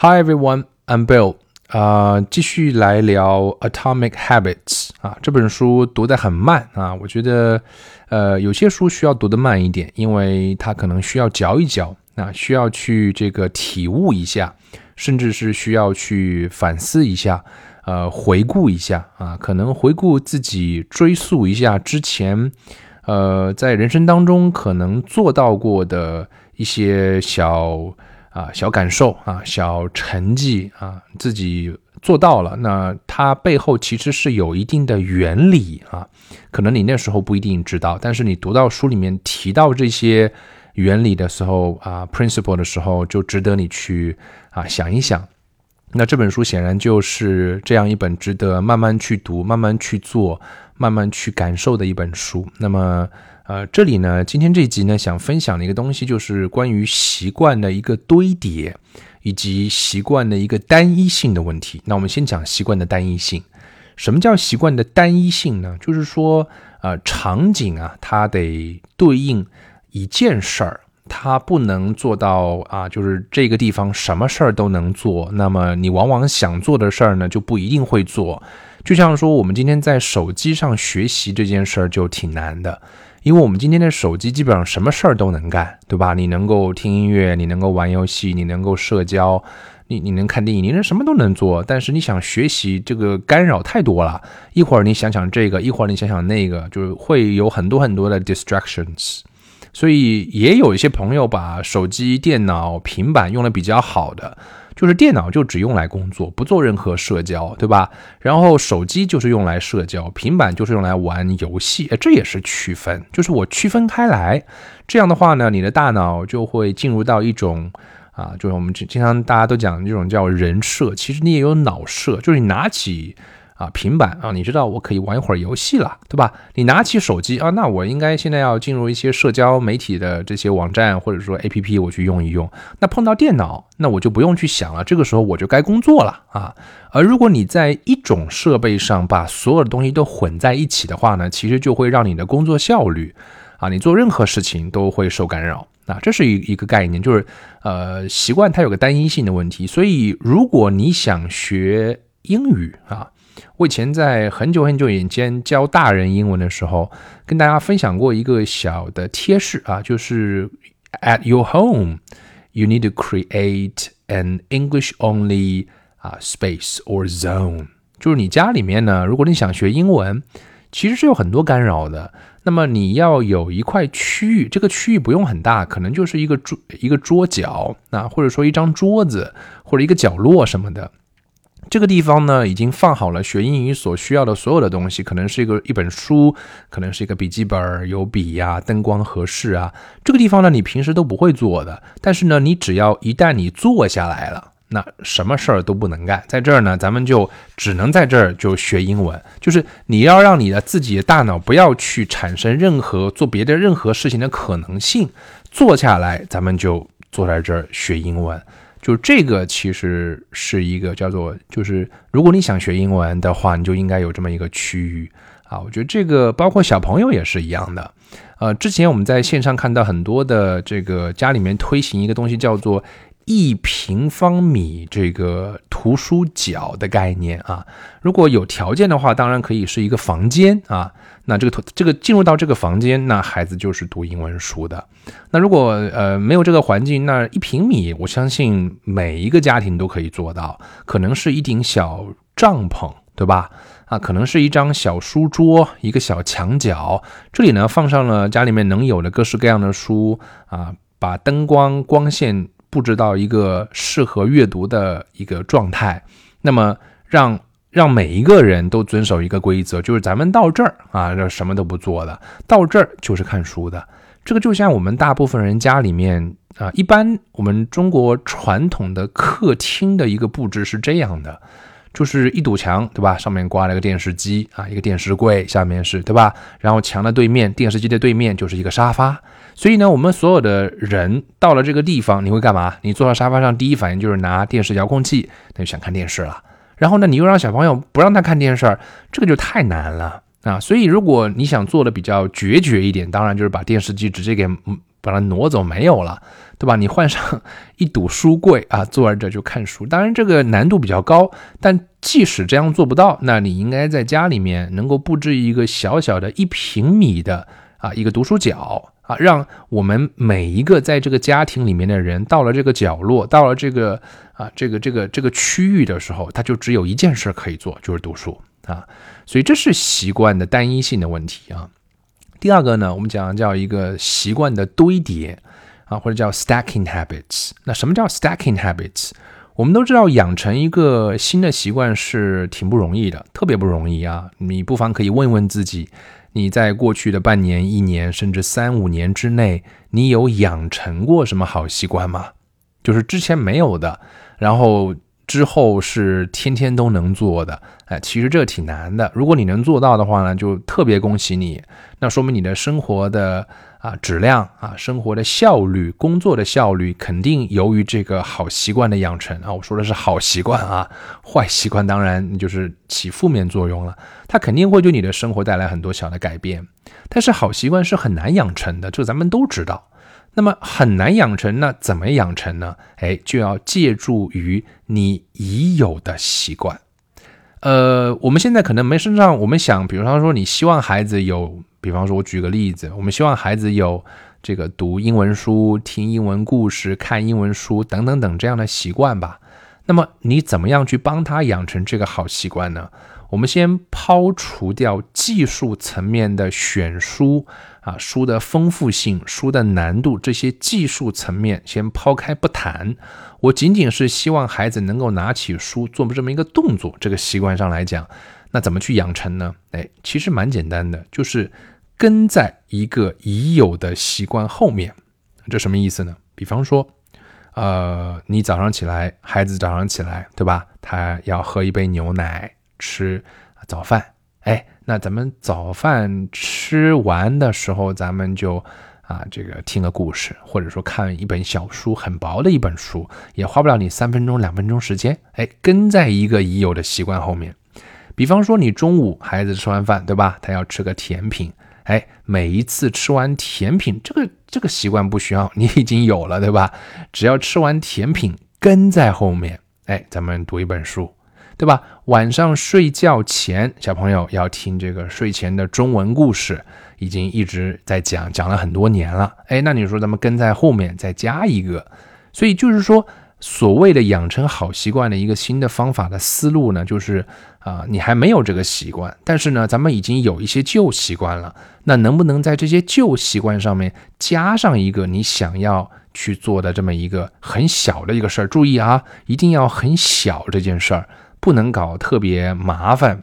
Hi everyone, I'm Bill. 啊，继续来聊《Atomic Habits》啊，这本书读得很慢啊，我觉得，呃，有些书需要读得慢一点，因为它可能需要嚼一嚼啊，需要去这个体悟一下，甚至是需要去反思一下，呃，回顾一下啊，可能回顾自己，追溯一下之前，呃，在人生当中可能做到过的一些小。啊，小感受啊，小成绩啊，自己做到了。那它背后其实是有一定的原理啊，可能你那时候不一定知道，但是你读到书里面提到这些原理的时候啊，principle 的时候，就值得你去啊想一想。那这本书显然就是这样一本值得慢慢去读、慢慢去做、慢慢去感受的一本书。那么。呃，这里呢，今天这一集呢，想分享的一个东西就是关于习惯的一个堆叠，以及习惯的一个单一性的问题。那我们先讲习惯的单一性。什么叫习惯的单一性呢？就是说，呃，场景啊，它得对应一件事儿，它不能做到啊，就是这个地方什么事儿都能做。那么你往往想做的事儿呢，就不一定会做。就像说，我们今天在手机上学习这件事儿就挺难的。因为我们今天的手机基本上什么事儿都能干，对吧？你能够听音乐，你能够玩游戏，你能够社交，你你能看电影，你能什么都能做。但是你想学习，这个干扰太多了。一会儿你想想这个，一会儿你想想那个，就是会有很多很多的 distractions。所以也有一些朋友把手机、电脑、平板用的比较好的。就是电脑就只用来工作，不做任何社交，对吧？然后手机就是用来社交，平板就是用来玩游戏，这也是区分。就是我区分开来，这样的话呢，你的大脑就会进入到一种啊，就是我们经常大家都讲这种叫人设，其实你也有脑设，就是你拿起。啊，平板啊，你知道我可以玩一会儿游戏了，对吧？你拿起手机啊，那我应该现在要进入一些社交媒体的这些网站或者说 APP，我去用一用。那碰到电脑，那我就不用去想了，这个时候我就该工作了啊。而如果你在一种设备上把所有的东西都混在一起的话呢，其实就会让你的工作效率啊，你做任何事情都会受干扰啊。这是一一个概念，就是呃，习惯它有个单一性的问题。所以如果你想学英语啊。我以前在很久很久以前教大人英文的时候，跟大家分享过一个小的贴士啊，就是 At your home, you need to create an English-only 啊 space or zone。就是你家里面呢，如果你想学英文，其实是有很多干扰的。那么你要有一块区域，这个区域不用很大，可能就是一个桌一个桌角啊，或者说一张桌子或者一个角落什么的。这个地方呢，已经放好了学英语所需要的所有的东西，可能是一个一本书，可能是一个笔记本，有笔呀，灯光合适啊。这个地方呢，你平时都不会做的，但是呢，你只要一旦你坐下来了，那什么事儿都不能干。在这儿呢，咱们就只能在这儿就学英文，就是你要让你的自己的大脑不要去产生任何做别的任何事情的可能性，坐下来，咱们就坐在这儿学英文。就这个其实是一个叫做，就是如果你想学英文的话，你就应该有这么一个区域啊。我觉得这个包括小朋友也是一样的。呃，之前我们在线上看到很多的这个家里面推行一个东西叫做。一平方米这个图书角的概念啊，如果有条件的话，当然可以是一个房间啊。那这个图这个进入到这个房间，那孩子就是读英文书的。那如果呃没有这个环境，那一平米，我相信每一个家庭都可以做到。可能是一顶小帐篷，对吧？啊，可能是一张小书桌，一个小墙角，这里呢放上了家里面能有的各式各样的书啊，把灯光光线。布置到一个适合阅读的一个状态，那么让让每一个人都遵守一个规则，就是咱们到这儿啊，这什么都不做的，到这儿就是看书的。这个就像我们大部分人家里面啊，一般我们中国传统的客厅的一个布置是这样的，就是一堵墙，对吧？上面挂了个电视机啊，一个电视柜，下面是对吧？然后墙的对面，电视机的对面就是一个沙发。所以呢，我们所有的人到了这个地方，你会干嘛？你坐到沙发上，第一反应就是拿电视遥控器，那就想看电视了。然后呢，你又让小朋友不让他看电视，这个就太难了啊！所以，如果你想做的比较决绝一点，当然就是把电视机直接给把它挪走没有了，对吧？你换上一堵书柜啊，坐在这就看书。当然这个难度比较高，但即使这样做不到，那你应该在家里面能够布置一个小小的一平米的啊一个读书角啊，让我们每一个在这个家庭里面的人到了这个角落，到了这个啊这个这个这个区域的时候，他就只有一件事可以做，就是读书啊。所以这是习惯的单一性的问题啊。第二个呢，我们讲叫一个习惯的堆叠啊，或者叫 stacking habits。那什么叫 stacking habits？我们都知道，养成一个新的习惯是挺不容易的，特别不容易啊。你不妨可以问问自己，你在过去的半年、一年，甚至三五年之内，你有养成过什么好习惯吗？就是之前没有的，然后。之后是天天都能做的，哎，其实这挺难的。如果你能做到的话呢，就特别恭喜你，那说明你的生活的啊质量啊，生活的效率，工作的效率，肯定由于这个好习惯的养成啊。我说的是好习惯啊，坏习惯当然就是起负面作用了，它肯定会对你的生活带来很多小的改变。但是好习惯是很难养成的，这咱们都知道。那么很难养成，那怎么养成呢？哎，就要借助于你已有的习惯。呃，我们现在可能没身上，我们想，比方说，你希望孩子有，比方说，我举个例子，我们希望孩子有这个读英文书、听英文故事、看英文书等等等这样的习惯吧。那么你怎么样去帮他养成这个好习惯呢？我们先抛除掉技术层面的选书啊，书的丰富性、书的难度这些技术层面先抛开不谈。我仅仅是希望孩子能够拿起书做这么一个动作，这个习惯上来讲，那怎么去养成呢？哎，其实蛮简单的，就是跟在一个已有的习惯后面。这什么意思呢？比方说，呃，你早上起来，孩子早上起来，对吧？他要喝一杯牛奶。吃早饭，哎，那咱们早饭吃完的时候，咱们就啊，这个听个故事，或者说看一本小书，很薄的一本书，也花不了你三分钟、两分钟时间，哎，跟在一个已有的习惯后面。比方说，你中午孩子吃完饭，对吧？他要吃个甜品，哎，每一次吃完甜品，这个这个习惯不需要，你已经有了，对吧？只要吃完甜品，跟在后面，哎，咱们读一本书。对吧？晚上睡觉前，小朋友要听这个睡前的中文故事，已经一直在讲，讲了很多年了。哎，那你说咱们跟在后面再加一个，所以就是说，所谓的养成好习惯的一个新的方法的思路呢，就是啊，你还没有这个习惯，但是呢，咱们已经有一些旧习惯了，那能不能在这些旧习惯上面加上一个你想要去做的这么一个很小的一个事儿？注意啊，一定要很小这件事儿。不能搞特别麻烦、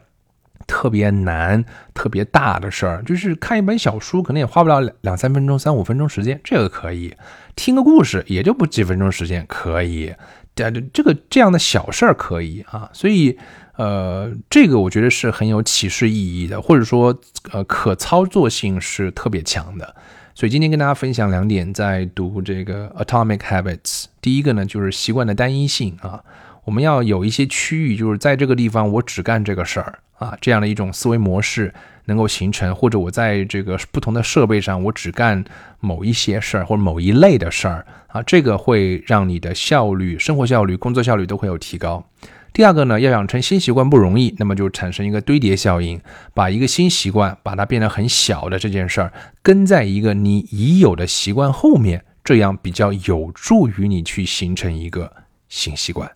特别难、特别大的事儿，就是看一本小书，可能也花不了两两三分钟、三五分钟时间，这个可以；听个故事，也就不几分钟时间，可以。这这个这样的小事儿可以啊，所以呃，这个我觉得是很有启示意义的，或者说呃，可操作性是特别强的。所以今天跟大家分享两点，在读这个 Atomic Habits，第一个呢就是习惯的单一性啊。我们要有一些区域，就是在这个地方我只干这个事儿啊，这样的一种思维模式能够形成，或者我在这个不同的设备上我只干某一些事儿或者某一类的事儿啊，这个会让你的效率、生活效率、工作效率都会有提高。第二个呢，要养成新习惯不容易，那么就产生一个堆叠效应，把一个新习惯把它变得很小的这件事儿跟在一个你已有的习惯后面，这样比较有助于你去形成一个新习惯。